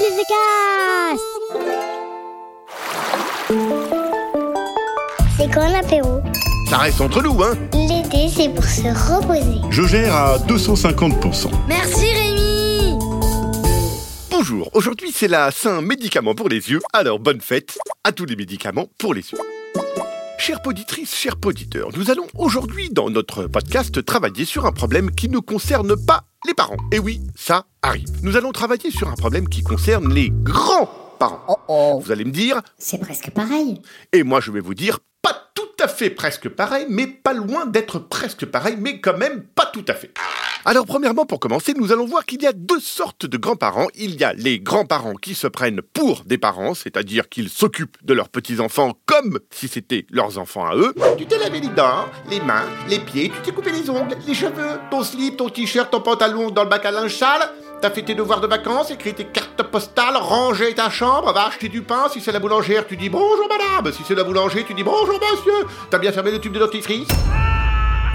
Billy the Cast C'est quand l'apéro Ça reste entre nous, hein L'été, c'est pour se reposer. Je gère à 250%. Merci Rémi Bonjour, aujourd'hui c'est la Saint médicament pour les yeux, alors bonne fête à tous les médicaments pour les yeux. Chères poditrices, chers poditeurs, nous allons aujourd'hui dans notre podcast travailler sur un problème qui ne concerne pas les parents. Et oui, ça arrive. Nous allons travailler sur un problème qui concerne les grands-parents. Oh oh, Vous allez me dire, c'est presque pareil. et moi je vais vous dire, pas tout à fait presque pareil, mais pas loin d'être presque pareil, mais quand même pas tout à fait. Alors premièrement, pour commencer, nous allons voir qu'il y a deux sortes de grands-parents. Il y a les grands-parents qui se prennent pour des parents, c'est-à-dire qu'ils s'occupent de leurs petits-enfants comme si c'était leurs enfants à eux. Tu t'es lavé les dents, les mains, les pieds, tu t'es coupé les ongles, les cheveux, ton slip, ton t-shirt, ton pantalon dans le bac à linge sale. T'as fait tes devoirs de vacances, écrit tes cartes postales, rangé ta chambre, va acheter du pain. Si c'est la boulangère, tu dis bonjour madame. Si c'est la boulanger, tu dis bonjour monsieur. T'as bien fermé le tube de dentifrice?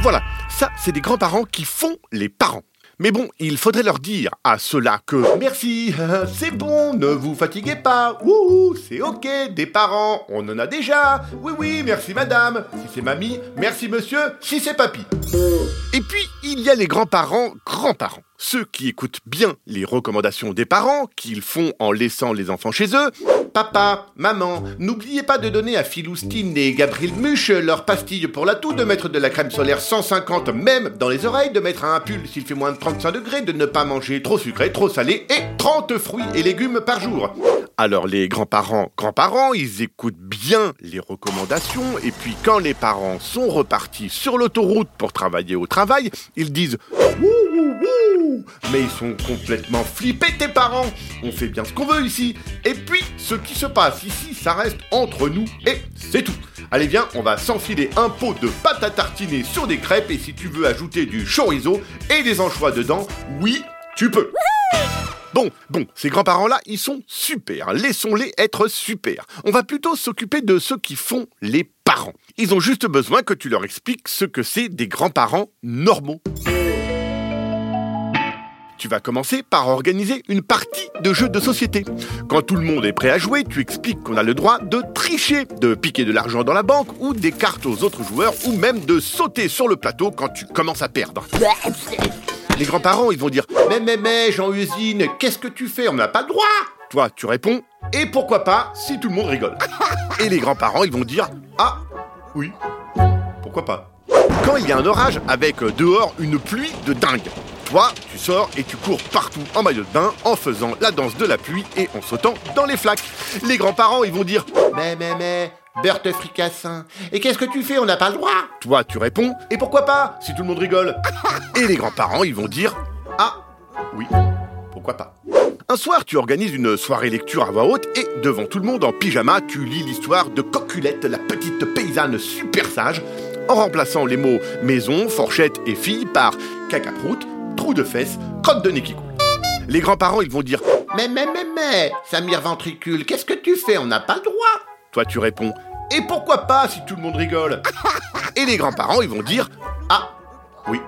Voilà, ça, c'est des grands-parents qui font les parents. Mais bon, il faudrait leur dire à ceux-là que merci, c'est bon, ne vous fatiguez pas, ouh, c'est ok, des parents, on en a déjà, oui oui, merci madame, si c'est mamie, merci monsieur, si c'est papy. Et puis, il y a les grands-parents, grands-parents. Ceux qui écoutent bien les recommandations des parents, qu'ils font en laissant les enfants chez eux. Papa, maman, n'oubliez pas de donner à Philoustine et Gabriel Muche leurs pastilles pour la toux, de mettre de la crème solaire 150 même dans les oreilles, de mettre un pull s'il fait moins de 35 degrés, de ne pas manger trop sucré, trop salé et 30 fruits et légumes par jour. Alors les grands-parents, grands-parents, ils écoutent bien les recommandations. Et puis quand les parents sont repartis sur l'autoroute pour travailler au travail, ils disent Mais ils sont complètement flippés tes parents. On fait bien ce qu'on veut ici. Et puis, ce qui se passe ici, ça reste entre nous et c'est tout. Allez viens, on va s'enfiler un pot de pâte à tartiner sur des crêpes. Et si tu veux ajouter du chorizo et des anchois dedans, oui, tu peux Bon, bon, ces grands-parents-là, ils sont super. Laissons-les être super. On va plutôt s'occuper de ceux qui font les parents. Ils ont juste besoin que tu leur expliques ce que c'est des grands-parents normaux. Tu vas commencer par organiser une partie de jeu de société. Quand tout le monde est prêt à jouer, tu expliques qu'on a le droit de tricher, de piquer de l'argent dans la banque ou des cartes aux autres joueurs ou même de sauter sur le plateau quand tu commences à perdre. Les grands-parents, ils vont dire Mais, mais, mais, Jean-Usine, qu'est-ce que tu fais? On n'a pas le droit. Toi, tu réponds Et pourquoi pas si tout le monde rigole. Et les grands-parents, ils vont dire Ah, oui, pourquoi pas. Quand il y a un orage avec euh, dehors une pluie de dingue, toi, tu sors et tu cours partout en maillot de bain en faisant la danse de la pluie et en sautant dans les flaques. Les grands-parents, ils vont dire Mais, mais, mais, Berthe Fricassin, et qu'est-ce que tu fais On n'a pas le droit? Toi, tu réponds. Et pourquoi pas? Si tout le monde rigole. Et les grands-parents, ils vont dire Ah, oui, pourquoi pas? Un soir, tu organises une soirée lecture à voix haute et, devant tout le monde en pyjama, tu lis l'histoire de Coculette, la petite paysanne super sage, en remplaçant les mots maison, fourchette et fille par cacaproute, trou de fesses, crotte de nez qui coule. Les grands-parents, ils vont dire Mais, mais, mais, mais, Samir Ventricule, qu'est-ce que tu fais? On n'a pas le droit Toi, tu réponds Et pourquoi pas si tout le monde rigole Et les grands-parents, ils vont dire Ah, oui,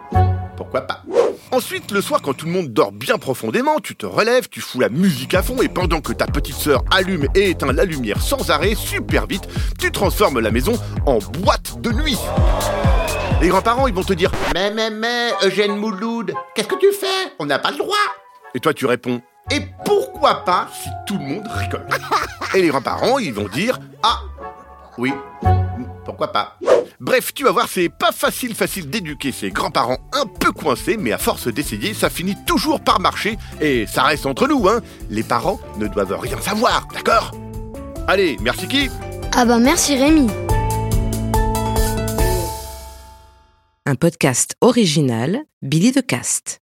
pourquoi pas. Ensuite, le soir, quand tout le monde dort bien profondément, tu te relèves, tu fous la musique à fond et pendant que ta petite sœur allume et éteint la lumière sans arrêt, super vite, tu transformes la maison en boîte de nuit. Les grands-parents, ils vont te dire Mais, mais, mais, Eugène Mouloud, qu'est-ce que tu fais? On n'a pas le droit. Et toi, tu réponds Et pourquoi pas si tout le monde rigole Et les grands-parents, ils vont dire Ah, oui, pourquoi pas? Bref, tu vas voir, c'est pas facile facile d'éduquer ces grands-parents un peu coincés, mais à force d'essayer, ça finit toujours par marcher, et ça reste entre nous, hein. Les parents ne doivent rien savoir, d'accord? Allez, merci qui Ah bah merci Rémi. Un podcast original, Billy de Cast.